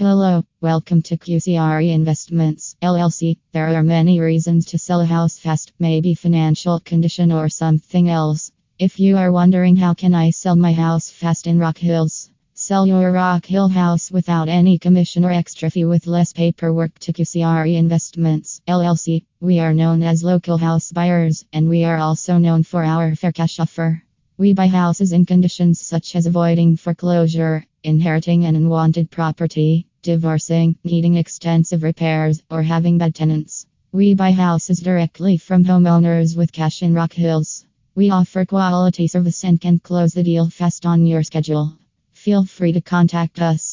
Hello, welcome to QCRE Investments LLC. There are many reasons to sell a house fast, maybe financial condition or something else. If you are wondering how can I sell my house fast in Rock Hills, sell your Rock Hill house without any commission or extra fee with less paperwork to QCRE Investments LLC. We are known as local house buyers and we are also known for our fair cash offer. We buy houses in conditions such as avoiding foreclosure, inheriting an unwanted property, divorcing, needing extensive repairs, or having bad tenants. We buy houses directly from homeowners with cash in Rock Hills. We offer quality service and can close the deal fast on your schedule. Feel free to contact us.